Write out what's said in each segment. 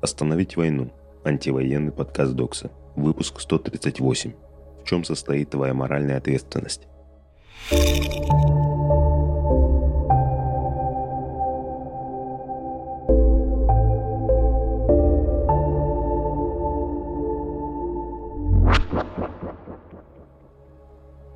Остановить войну. Антивоенный подкаст Докса. Выпуск 138. В чем состоит твоя моральная ответственность?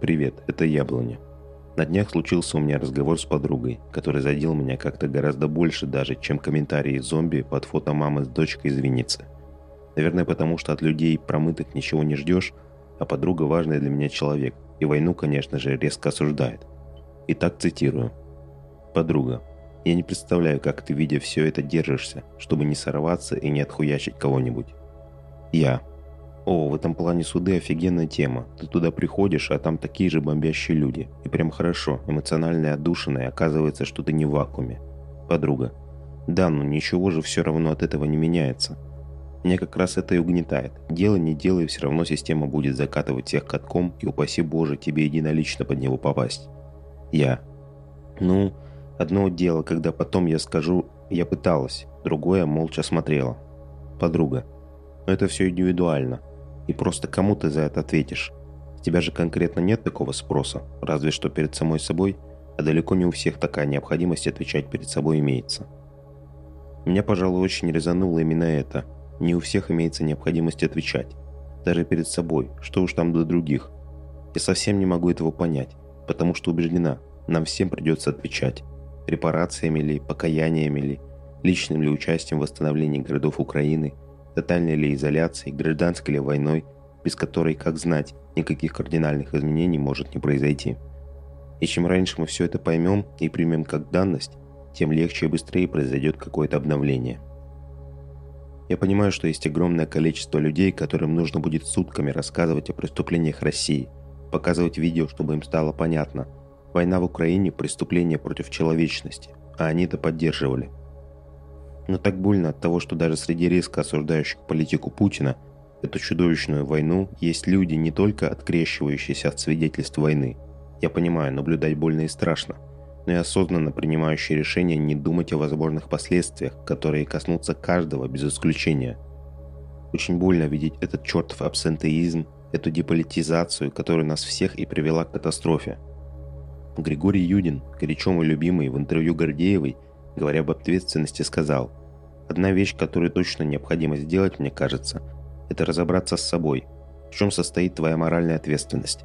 Привет, это Яблоня. На днях случился у меня разговор с подругой, который задел меня как-то гораздо больше даже, чем комментарии зомби под фото мамы с дочкой из Винницы. Наверное, потому что от людей промытых ничего не ждешь, а подруга важный для меня человек, и войну, конечно же, резко осуждает. Итак, цитирую. «Подруга, я не представляю, как ты, видя все это, держишься, чтобы не сорваться и не отхуячить кого-нибудь. Я. О, в этом плане суды офигенная тема. Ты туда приходишь, а там такие же бомбящие люди. И прям хорошо, эмоционально отдушина, и оказывается, что ты не в вакууме. Подруга. Да, но ничего же все равно от этого не меняется. Меня как раз это и угнетает. Дело не делай, все равно система будет закатывать всех катком, и упаси Боже, тебе единолично под него попасть. Я. Ну, одно дело, когда потом я скажу «я пыталась», другое молча смотрела. Подруга. Но это все индивидуально и просто кому ты за это ответишь. С тебя же конкретно нет такого спроса, разве что перед самой собой, а далеко не у всех такая необходимость отвечать перед собой имеется. Меня, пожалуй, очень резануло именно это. Не у всех имеется необходимость отвечать. Даже перед собой, что уж там до других. Я совсем не могу этого понять, потому что убеждена, нам всем придется отвечать. Репарациями ли, покаяниями ли, личным ли участием в восстановлении городов Украины – тотальной ли изоляцией, гражданской ли войной, без которой, как знать, никаких кардинальных изменений может не произойти. И чем раньше мы все это поймем и примем как данность, тем легче и быстрее произойдет какое-то обновление. Я понимаю, что есть огромное количество людей, которым нужно будет сутками рассказывать о преступлениях России, показывать видео, чтобы им стало понятно. Война в Украине – преступление против человечности, а они это поддерживали – но так больно от того, что даже среди резко осуждающих политику Путина эту чудовищную войну есть люди, не только открещивающиеся от свидетельств войны. Я понимаю, наблюдать больно и страшно, но и осознанно принимающие решение не думать о возможных последствиях, которые коснутся каждого без исключения. Очень больно видеть этот чертов абсентеизм, эту деполитизацию, которая нас всех и привела к катастрофе. Григорий Юдин, горячо мой любимый, в интервью Гордеевой, говоря об ответственности, сказал – Одна вещь, которую точно необходимо сделать, мне кажется, это разобраться с собой. В чем состоит твоя моральная ответственность?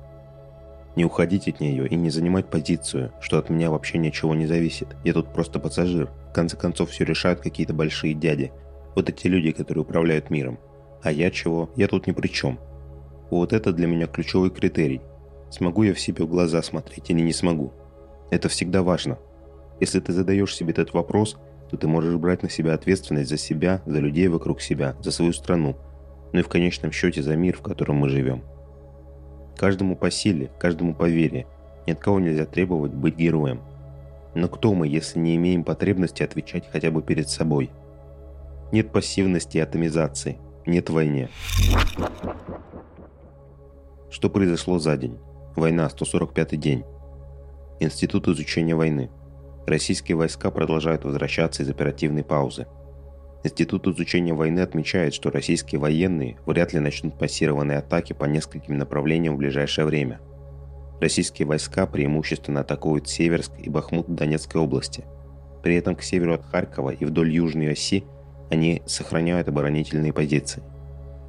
Не уходить от нее и не занимать позицию, что от меня вообще ничего не зависит. Я тут просто пассажир. В конце концов, все решают какие-то большие дяди. Вот эти люди, которые управляют миром. А я чего? Я тут ни при чем. Вот это для меня ключевой критерий. Смогу я в себе в глаза смотреть или не смогу? Это всегда важно. Если ты задаешь себе этот вопрос, то ты можешь брать на себя ответственность за себя, за людей вокруг себя, за свою страну, ну и в конечном счете за мир, в котором мы живем. Каждому по силе, каждому по вере. Ни от кого нельзя требовать быть героем. Но кто мы, если не имеем потребности отвечать хотя бы перед собой? Нет пассивности и атомизации. Нет войне. Что произошло за день? Война, 145 день. Институт изучения войны – Российские войска продолжают возвращаться из оперативной паузы. Институт изучения войны отмечает, что российские военные вряд ли начнут массированные атаки по нескольким направлениям в ближайшее время. Российские войска преимущественно атакуют Северск и Бахмут Донецкой области. При этом к северу от Харькова и вдоль южной оси они сохраняют оборонительные позиции.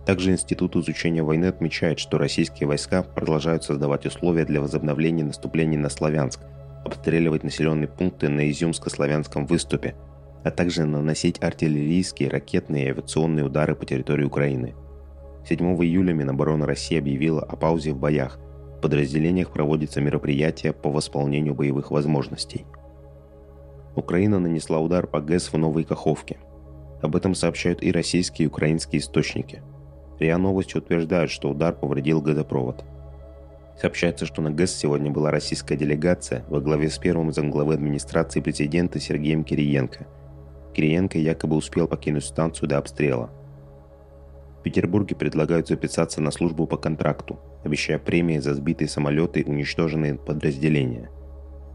Также Институт изучения войны отмечает, что российские войска продолжают создавать условия для возобновления наступлений на Славянск – обстреливать населенные пункты на Изюмско-славянском выступе, а также наносить артиллерийские, ракетные и авиационные удары по территории Украины. 7 июля Минобороны России объявила о паузе в боях. В подразделениях проводятся мероприятия по восполнению боевых возможностей. Украина нанесла удар по ГЭС в Новой Каховке. Об этом сообщают и российские и украинские источники. РИА Новости утверждают, что удар повредил газопровод – Сообщается, что на ГЭС сегодня была российская делегация во главе с первым замглавы администрации президента Сергеем Кириенко. Кириенко якобы успел покинуть станцию до обстрела. В Петербурге предлагают записаться на службу по контракту, обещая премии за сбитые самолеты и уничтоженные подразделения.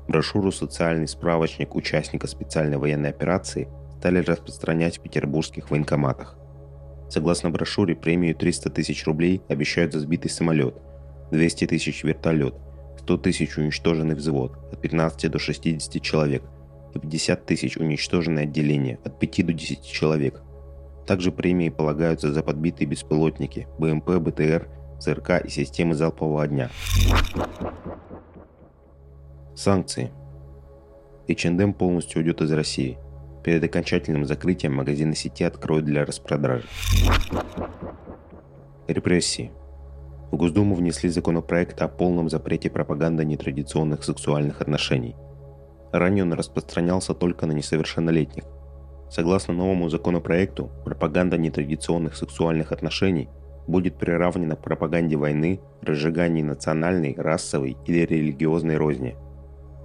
Брошюру «Социальный справочник участника специальной военной операции» стали распространять в петербургских военкоматах – Согласно брошюре, премию 300 тысяч рублей обещают за сбитый самолет, 200 тысяч вертолет, 100 тысяч уничтоженный взвод, от 15 до 60 человек, и 50 тысяч уничтоженное отделение, от 5 до 10 человек. Также премии полагаются за подбитые беспилотники, БМП, БТР, ЦРК и системы залпового огня. Санкции. H&M полностью уйдет из России – Перед окончательным закрытием магазины сети откроют для распродажи. Репрессии. В Госдуму внесли законопроект о полном запрете пропаганды нетрадиционных сексуальных отношений. Ранее он распространялся только на несовершеннолетних. Согласно новому законопроекту, пропаганда нетрадиционных сексуальных отношений будет приравнена к пропаганде войны, разжигании национальной, расовой или религиозной розни.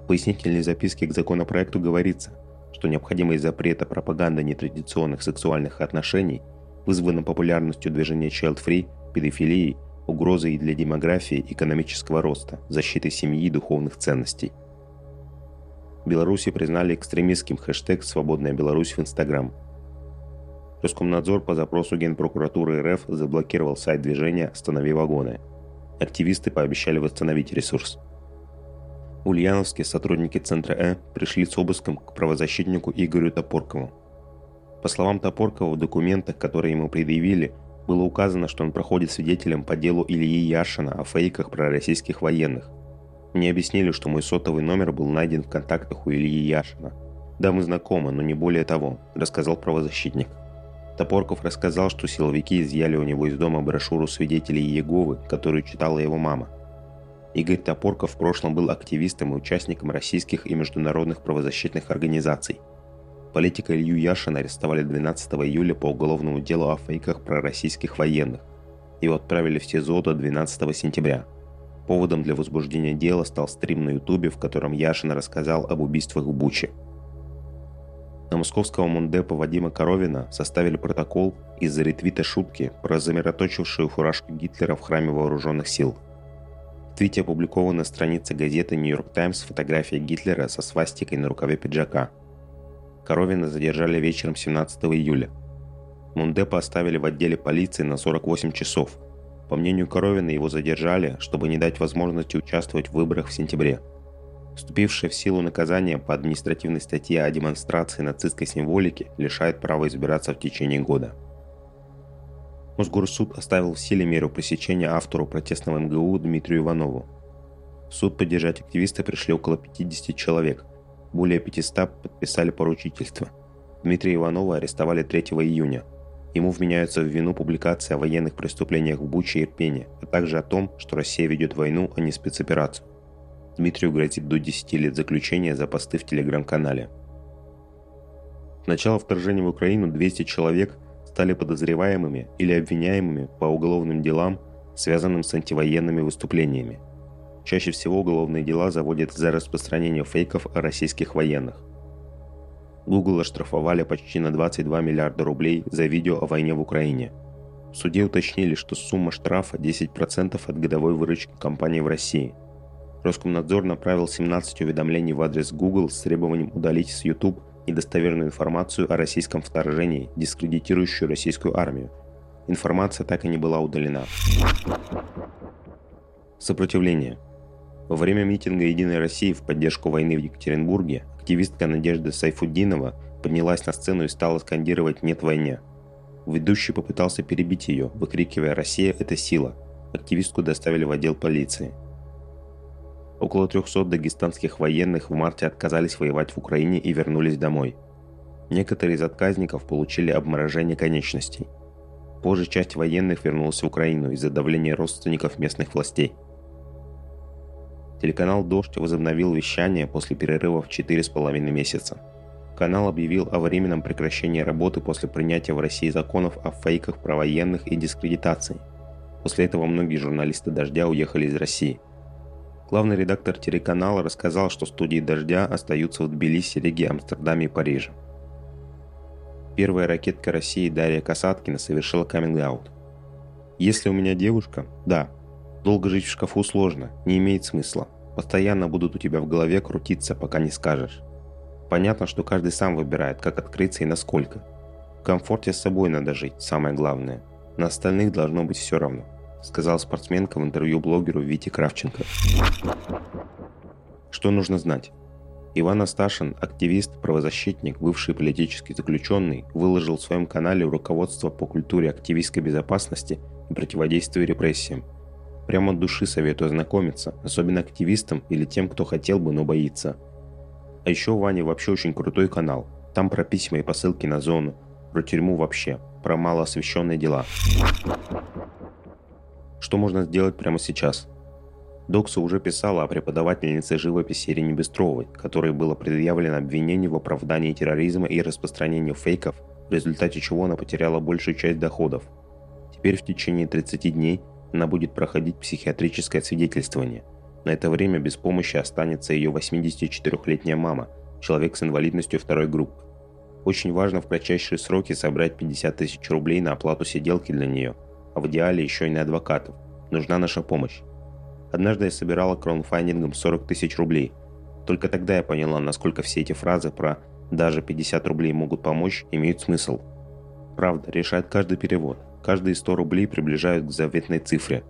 В пояснительной записке к законопроекту говорится – что необходимость запрета пропаганды нетрадиционных сексуальных отношений вызвана популярностью движения Child Free, педофилией, угрозой для демографии, экономического роста, защиты семьи и духовных ценностей. Беларуси признали экстремистским хэштег «Свободная Беларусь» в Инстаграм. Роскомнадзор по запросу Генпрокуратуры РФ заблокировал сайт движения «Останови вагоны». Активисты пообещали восстановить ресурс. Ульяновске сотрудники Центра Э пришли с обыском к правозащитнику Игорю Топоркову. По словам Топоркова, в документах, которые ему предъявили, было указано, что он проходит свидетелем по делу Ильи Яшина о фейках про российских военных. Мне объяснили, что мой сотовый номер был найден в контактах у Ильи Яшина. Да, мы знакомы, но не более того, рассказал правозащитник. Топорков рассказал, что силовики изъяли у него из дома брошюру свидетелей Иеговы, которую читала его мама. Игорь Топорков в прошлом был активистом и участником российских и международных правозащитных организаций. Политика Илью Яшина арестовали 12 июля по уголовному делу о фейках про российских военных. Его отправили в СИЗО до 12 сентября. Поводом для возбуждения дела стал стрим на ютубе, в котором Яшин рассказал об убийствах в Буче. На московского мундепа Вадима Коровина составили протокол из-за ретвита шутки про замироточившую фуражку Гитлера в храме вооруженных сил – в твите опубликована страница газеты «Нью-Йорк Таймс» фотография Гитлера со свастикой на рукаве пиджака. Коровина задержали вечером 17 июля. Мундепа оставили в отделе полиции на 48 часов. По мнению Коровина, его задержали, чтобы не дать возможности участвовать в выборах в сентябре. Вступившее в силу наказание по административной статье о демонстрации нацистской символики лишает права избираться в течение года. Мосгорсуд оставил в силе меру пресечения автору протестного МГУ Дмитрию Иванову. В суд поддержать активиста пришли около 50 человек. Более 500 подписали поручительство. Дмитрия Иванова арестовали 3 июня. Ему вменяются в вину публикации о военных преступлениях в Буче и Ирпене, а также о том, что Россия ведет войну, а не спецоперацию. Дмитрию грозит до 10 лет заключения за посты в телеграм-канале. С начала вторжения в Украину 200 человек стали подозреваемыми или обвиняемыми по уголовным делам, связанным с антивоенными выступлениями. Чаще всего уголовные дела заводят за распространение фейков о российских военных. Google оштрафовали почти на 22 миллиарда рублей за видео о войне в Украине. В суде уточнили, что сумма штрафа 10% от годовой выручки компании в России. Роскомнадзор направил 17 уведомлений в адрес Google с требованием удалить с YouTube недостоверную информацию о российском вторжении, дискредитирующую российскую армию. Информация так и не была удалена. Сопротивление. Во время митинга «Единой России» в поддержку войны в Екатеринбурге активистка Надежда Сайфуддинова поднялась на сцену и стала скандировать «Нет войне». Ведущий попытался перебить ее, выкрикивая «Россия – это сила». Активистку доставили в отдел полиции – Около 300 дагестанских военных в марте отказались воевать в Украине и вернулись домой. Некоторые из отказников получили обморожение конечностей. Позже часть военных вернулась в Украину из-за давления родственников местных властей. Телеканал «Дождь» возобновил вещание после перерыва в 4,5 месяца. Канал объявил о временном прекращении работы после принятия в России законов о фейках про военных и дискредитации. После этого многие журналисты «Дождя» уехали из России – Главный редактор телеканала рассказал, что студии «Дождя» остаются в Тбилиси, Риге, Амстердаме и Париже. Первая ракетка России Дарья Касаткина совершила каминг-аут. «Если у меня девушка, да, долго жить в шкафу сложно, не имеет смысла. Постоянно будут у тебя в голове крутиться, пока не скажешь. Понятно, что каждый сам выбирает, как открыться и насколько. комфорте с собой надо жить, самое главное. На остальных должно быть все равно, сказал спортсменка в интервью блогеру Вите Кравченко. Что нужно знать? Иван Асташин, активист, правозащитник, бывший политический заключенный, выложил в своем канале руководство по культуре активистской безопасности и противодействию репрессиям. Прямо от души советую ознакомиться, особенно активистам или тем, кто хотел бы, но боится. А еще у Вани вообще очень крутой канал. Там про письма и посылки на зону, про тюрьму вообще, про малоосвещенные дела. Что можно сделать прямо сейчас – Докса уже писала о преподавательнице живописи Ирине Бестровой, которой было предъявлено обвинение в оправдании терроризма и распространении фейков, в результате чего она потеряла большую часть доходов. Теперь в течение 30 дней она будет проходить психиатрическое свидетельствование. На это время без помощи останется ее 84-летняя мама, человек с инвалидностью второй группы. Очень важно в кратчайшие сроки собрать 50 тысяч рублей на оплату сиделки для нее, а в идеале еще и на адвокатов. Нужна наша помощь. Однажды я собирала краунфайдингом 40 тысяч рублей. Только тогда я поняла, насколько все эти фразы про «даже 50 рублей могут помочь» имеют смысл. Правда, решает каждый перевод. Каждые 100 рублей приближают к заветной цифре.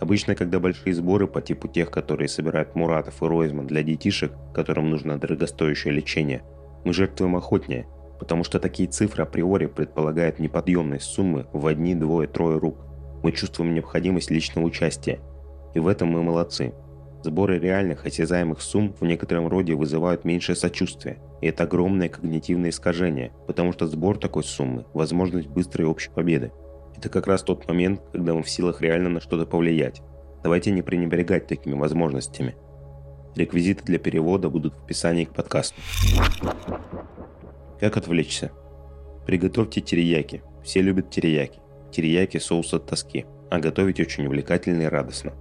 Обычно, когда большие сборы по типу тех, которые собирают Муратов и Ройзман для детишек, которым нужно дорогостоящее лечение, мы жертвуем охотнее, потому что такие цифры априори предполагают неподъемность суммы в одни, двое, трое рук. Мы чувствуем необходимость личного участия – и в этом мы молодцы. Сборы реальных осязаемых сумм в некотором роде вызывают меньшее сочувствие, и это огромное когнитивное искажение, потому что сбор такой суммы – возможность быстрой общей победы. Это как раз тот момент, когда мы в силах реально на что-то повлиять. Давайте не пренебрегать такими возможностями. Реквизиты для перевода будут в описании к подкасту. Как отвлечься? Приготовьте терияки. Все любят терияки. Терияки – соус от тоски, а готовить очень увлекательно и радостно.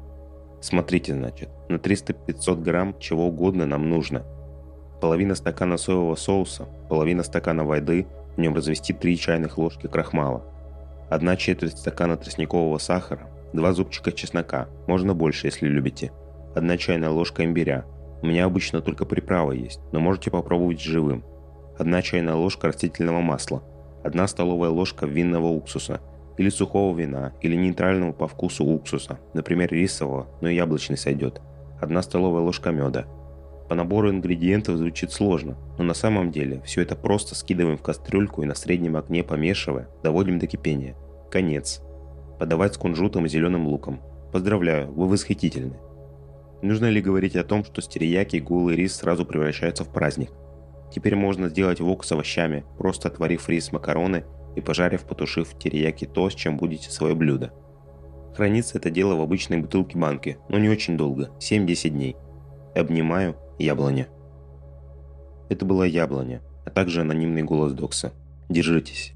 Смотрите, значит, на 300-500 грамм чего угодно нам нужно. Половина стакана соевого соуса, половина стакана воды, в нем развести 3 чайных ложки крахмала, одна четверть стакана тростникового сахара, два зубчика чеснока, можно больше, если любите, одна чайная ложка имбиря. У меня обычно только приправа есть, но можете попробовать живым. Одна чайная ложка растительного масла, одна столовая ложка винного уксуса – или сухого вина, или нейтрального по вкусу уксуса, например, рисового, но и яблочный сойдет, одна столовая ложка меда. По набору ингредиентов звучит сложно, но на самом деле все это просто скидываем в кастрюльку и на среднем огне помешивая, доводим до кипения. Конец. Подавать с кунжутом и зеленым луком. Поздравляю, вы восхитительны. Нужно ли говорить о том, что стерияки, гулы и рис сразу превращаются в праздник? Теперь можно сделать вок с овощами, просто отварив рис, макароны и пожарив, потушив терияки то, с чем будете свое блюдо. Хранится это дело в обычной бутылке банки, но не очень долго, 7-10 дней. Обнимаю, яблоня. Это была яблоня, а также анонимный голос Докса. Держитесь.